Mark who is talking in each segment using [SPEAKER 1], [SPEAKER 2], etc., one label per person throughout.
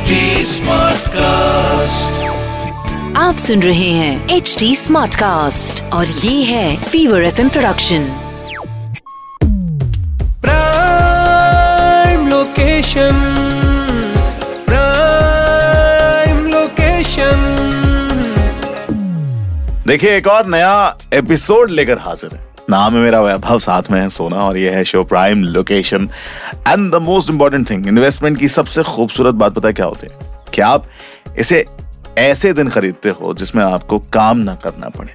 [SPEAKER 1] HD Smartcast.
[SPEAKER 2] आप सुन रहे हैं एच डी स्मार्ट कास्ट और ये है fever F production
[SPEAKER 3] prime location prime location
[SPEAKER 4] देखिए एक और नया एपिसोड लेकर हाजिर है। नाम है मेरा, वैभव साथ में है, सोना, और ये है show prime location. And the most important thing investment की सबसे खूबसूरत बात पता क्या होती है? कि आप इसे ऐसे दिन खरीदते हो जिसमें आपको काम ना करना पड़े।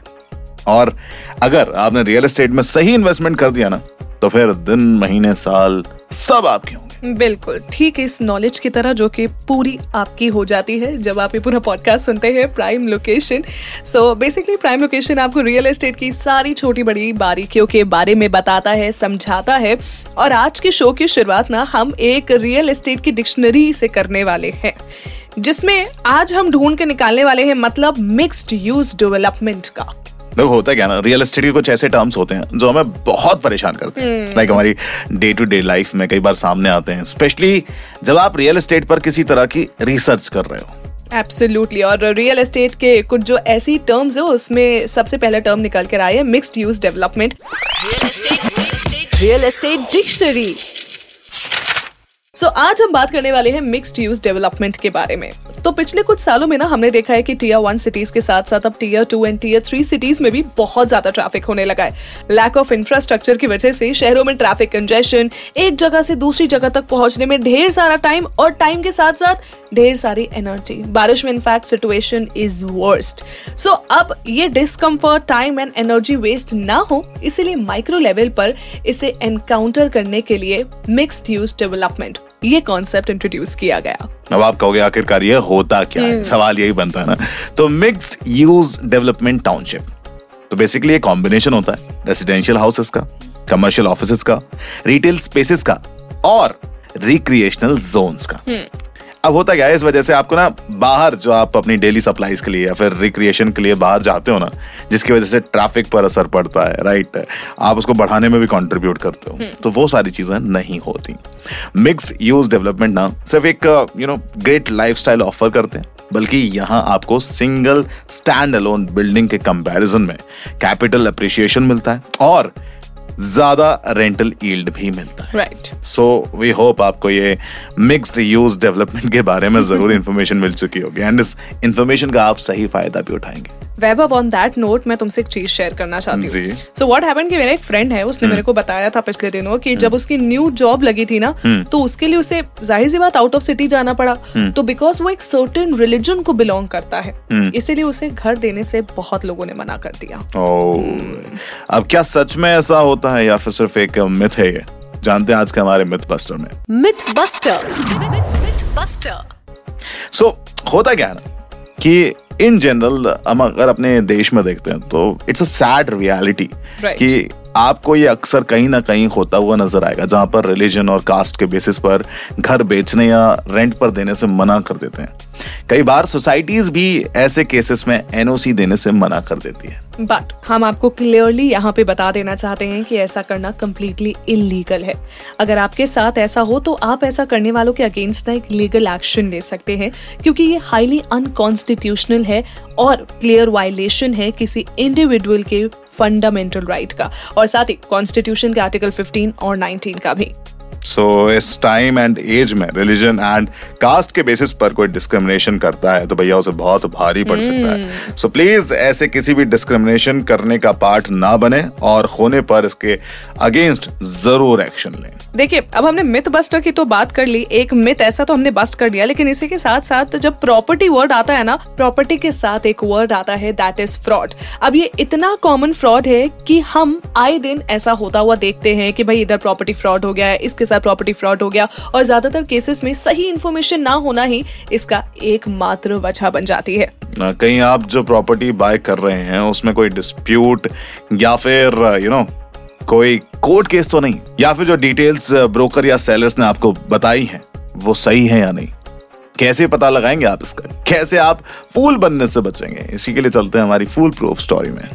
[SPEAKER 4] और अगर आपने रियल एस्टेट में सही इन्वेस्टमेंट कर दिया ना तो फिर दिन, महीने, साल सब आपके होंगे।
[SPEAKER 5] बिल्कुल, ठीक इस नॉलेज की तरह जो कि पूरी आपकी हो जाती है, जब आप ये पूरा पॉडकास्ट सुनते हैं prime location so basically prime location आपको रियल एस्टेट की सारी छोटी बड़ी बारीकियों के बारे में बताता है, समझाता है। और आज के शो की शुरुआत ना हम एक रियल एस्टेट की डिक्शनरी से करने वाले हैं, जिसमें आज हम ढूंढ के निकालने वाले हैं मतलब मिक्स्ड यूज़ डेवलपमेंट का।
[SPEAKER 4] देखो होता है क्या ना रियल एस्टेट के कुछ ऐसे टर्म्स होते हैं जो हमें बहुत परेशान करते हैं। लाइक like, हमारी डे टू डे लाइफ में कई बार सामने आते हैं स्पेशली जब आप रियल एस्टेट पर किसी तरह की रिसर्च कर रहे हो।
[SPEAKER 5] एब्सोल्युटली और रियल एस्टेट के कुछ जो ऐसी टर्म्स है उसमें सबसे पहला टर्म निकल कर आए mixed use development real estate dictionary so आज हम बात करने वाले हैं मिक्स्ड यूज़ डेवलपमेंट के बारे में। तो पिछले कुछ सालों में ना हमने देखा है कि टीयर वन सिटीज़ के साथ साथ अब tier two and tier three cities में भी बहुत ज़्यादा ट्रैफ़िक होने लगा है। लैक ऑफ़ इंफ्रास्ट्रक्चर की वजह से शहरों में ट्रैफ़िक कंजेशन एक जगह से दूसरी जगह तक पहुँचने में ढेर सारा टाइम और टाइम के साथ साथ ढेर सारी एनर्जी बारिश में in fact situation is worst so अब ये discomfort time and energy waste ना हो, इसीलिए माइक्रो लेवल पर इसे एनकाउंटर करने के लिए मिक्सड यूज़ डेवलपमेंट ये कॉन्सेप्ट इंट्रोड्यूस किया गया।
[SPEAKER 4] अब आप कहोगे आखिरकार ये होता क्या है? सवाल यही बनता है ना। तो मिक्स्ड यूज़ डेवलपमेंट टाउनशिप तो बेसिकली ये कॉम्बिनेशन होता है रेसिडेंशियल हाउसेस का कमर्शियल ऑफ़िस का रिटेल स्पेसेस का और रिक्रिएशनल जोन्स का। अब होता क्या है इस वजह से आपको ना बाहर जो आप अपनी डेली सप्लाईज के लिए या फिर रिक्रिएशन के लिए बाहर जाते हो ना जिसकी वजह से ट्रैफ़िक पर असर पड़ता है राइट आप उसको बढ़ाने में भी कंट्रीब्यूट करते हो। तो वो सारी चीज़ें नहीं होती। मिक्स यूज़ डेवलपमेंट ना सिर्फ़ एक you know great lifestyle offer करते हैं बल्कि यहाँ आपको सिंगल स्टैंड अलोन बिल्डिंग के कंपैरिजन में कैपिटल अप्रिशिएशन मिलता है और ज़्यादा रेंटल ईल्ड भी मिलता है।
[SPEAKER 5] राइट
[SPEAKER 4] सो वी होप आपको ये मिक्स्ड यूज़ डेवलपमेंट के बारे में ज़रूर इन्फॉर्मेशन मिल चुकी होगी। एंड इस इन्फॉर्मेशन का आप सही फ़ायदा भी उठाएँगे।
[SPEAKER 5] वैभव ऑन दैट नोट मैं तुमसे एक चीज़ शेयर करना चाहती हूँ। सो व्हाट हैपेंड कि मेरा एक फ्रेंड है उसने मेरे को बताया था पिछले दिनों कि जब उसकी न्यू जॉब लगी थी ना तो उसके लिए उसे ज़ाहिर सी बात आउट ऑफ़ सिटी जाना पड़ा। तो बिकॉज़ वो एक सर्टेन रिलीजन को बिलोंग करता है इसीलिए उसे घर देने से बहुत लोगों ने मना कर दिया।
[SPEAKER 4] ओह अब क्या सच में ऐसा होता है या फिर सिर्फ़ एक मिथ है ये? जानते हैं आज के हमारे मिथ बस्टर में।
[SPEAKER 2] Myth buster myth buster
[SPEAKER 4] so होता क्या है ना कि इन जनरल हम अगर अपने देश में देखते हैं तो इट्स अ सैड रियलिटी कि आपको ये अक्सर कहीं ना कहीं होता हुआ नज़र आएगा, जहाँ पर रिलीजन और कास्ट के बेसिस पर घर बेचने या रेंट पर देने से मना कर देते हैं। कई बार सोसाइटीज भी ऐसे केसेस में एनओसी देने से मना कर देती है।
[SPEAKER 5] बट हम आपको क्लियरली यहाँ पे बता देना चाहते हैं कि ऐसा करना कम्प्लीटली इलीगल है। अगर आपके साथ ऐसा हो तो आप ऐसा करने वालों के अगेंस्ट एक लीगल एक्शन ले सकते हैं, क्योंकि ये हाईली अनकॉन्स्टिट्यूशनल है और क्लियर वायलेशन है किसी इंडिविजुअल के फंडामेंटल राइट का और साथ ही कॉन्स्टिट्यूशन के आर्टिकल 15 और 19 का भी।
[SPEAKER 4] सो इस टाइम एंड एज में रिलीजन एंड कास्ट के बेसिस पर कोई डिस्क्रिमिनेशन करता है तो भैया उसे बहुत भारी पड़ सकता है। सो प्लीज़ ऐसे किसी भी डिस्क्रिमिनेशन करने का पार्ट ना बने और होने पर इसके अगेंस्ट ज़रूर एक्शन लें।
[SPEAKER 5] देखिए अब हमने मिथ बस्टर की तो बात कर ली एक मिथ ऐसा तो हमने बस्ट कर दिया लेकिन इसी के साथ साथ जब प्रॉपर्टी वर्ड आता है ना प्रॉपर्टी के साथ एक वर्ड आता है दैट इज़ फ्रॉड अब ये इतना कॉमन फ्रॉड है कि हम आए दिन ऐसा होता हुआ देखते हैं कि भाई इधर प्रॉपर्टी फ्रॉड हो गया है इसके साथ प्रॉपर्टी फ्रॉड हो गया। और ज़्यादातर केसेस में सही इन्फॉर्मेशन ना होना ही इसका एकमात्र वजह बन जाती है।
[SPEAKER 4] कहीं आप जो प्रॉपर्टी बाय कर रहे हैं उसमें कोई डिस्प्यूट या फिर यू नो कोई कोर्ट केस तो नहीं या फिर जो डिटेल्स ब्रोकर या सेलर्स ने आपको बताई हैं वो सही है या नहीं? कैसे पता लगाएँगे आप इसका? कैसे आप फूल बनने से बचेंगे? इसी के लिए चलते हैं हमारी फूल प्रूफ स्टोरी में।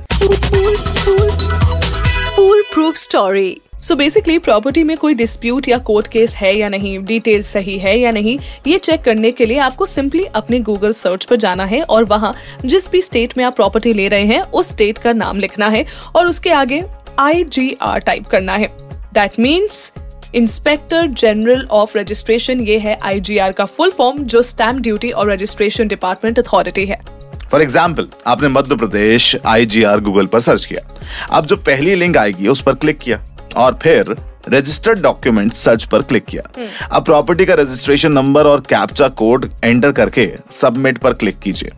[SPEAKER 2] Fool proof story
[SPEAKER 5] so basically property में कोई डिस्प्यूट या कोर्ट केस है या नहीं डिटेल सही है या नहीं, ये चेक करने के लिए आपको सिंपली अपने गूगल सर्च पर जाना है और वहाँ जिस भी स्टेट में आप प्रॉपर्टी ले रहे हैं, उस स्टेट का नाम लिखना है और उसके आगे आई जी आर टाइप करना है। That means inspector general of registration ये है आईजीआर का फुल फॉर्म जो स्टैम्प ड्यूटी और रजिस्ट्रेशन डिपार्टमेंट अथॉरिटी है।
[SPEAKER 4] फॉर एग्ज़ाम्पल आपने Madhya Pradesh I G R Google पर सर्च किया। अब जो पहली लिंक आएगी, उस पर क्लिक किया। और फिर रजिस्टर्ड डॉक्यूमेंट सर्च पर क्लिक किया। अब प्रॉपर्टी का रजिस्ट्रेशन नंबर और कैप्चा कोड एंटर करके सबमिट पर क्लिक कीजिए।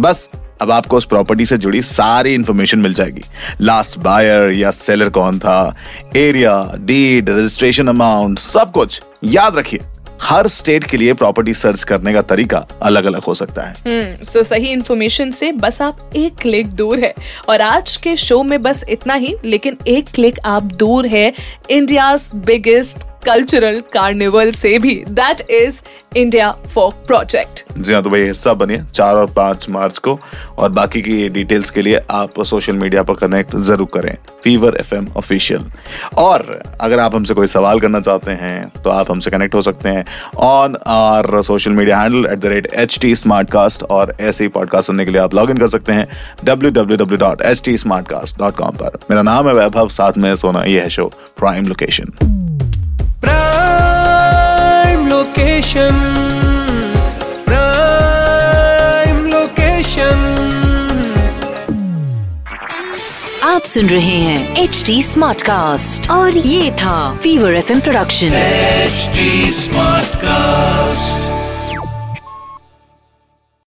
[SPEAKER 4] बस अब आपको उस प्रॉपर्टी से जुड़ी सारी इंफॉर्मेशन मिल जाएगी। लास्ट बायर या सेलर कौन था एरिया डीड रजिस्ट्रेशन अमाउंट सब कुछ याद रखिए। हर स्टेट के लिए प्रॉपर्टी सर्च करने का तरीका अलग अलग हो सकता है।
[SPEAKER 5] हम्म सो सही इन्फॉर्मेशन से बस आप एक क्लिक दूर है। और आज के शो में बस इतना ही, लेकिन एक क्लिक आप दूर है। इंडिया बिगेस्ट कल्चरल कार्निवल से भी। That is India folk project
[SPEAKER 4] जी हाँ तो भाई हिस्सा बनिए चार और पाँच मार्च को और बाकी की डिटेल्स के लिए आप सोशल मीडिया पर कनेक्ट ज़रूर करें। फीवर एफ़ एम ऑफिशियल और अगर आप हमसे कोई सवाल करना चाहते हैं तो आप हमसे कनेक्ट हो सकते हैं on our social media handle at the rate H T Smartcast और ऐसे ही पॉडकास्ट सुनने के लिए आप लॉग इन कर सकते हैं W W W dot H T Smartcast dot com पर। मेरा नाम है वैभव, साथ में सोना यह है show Prime Location
[SPEAKER 3] location. Prime Location
[SPEAKER 2] आप सुन रहे हैं एच डी स्मार्ट कास्ट और ये था Fever FM production
[SPEAKER 3] H smart Smartcast.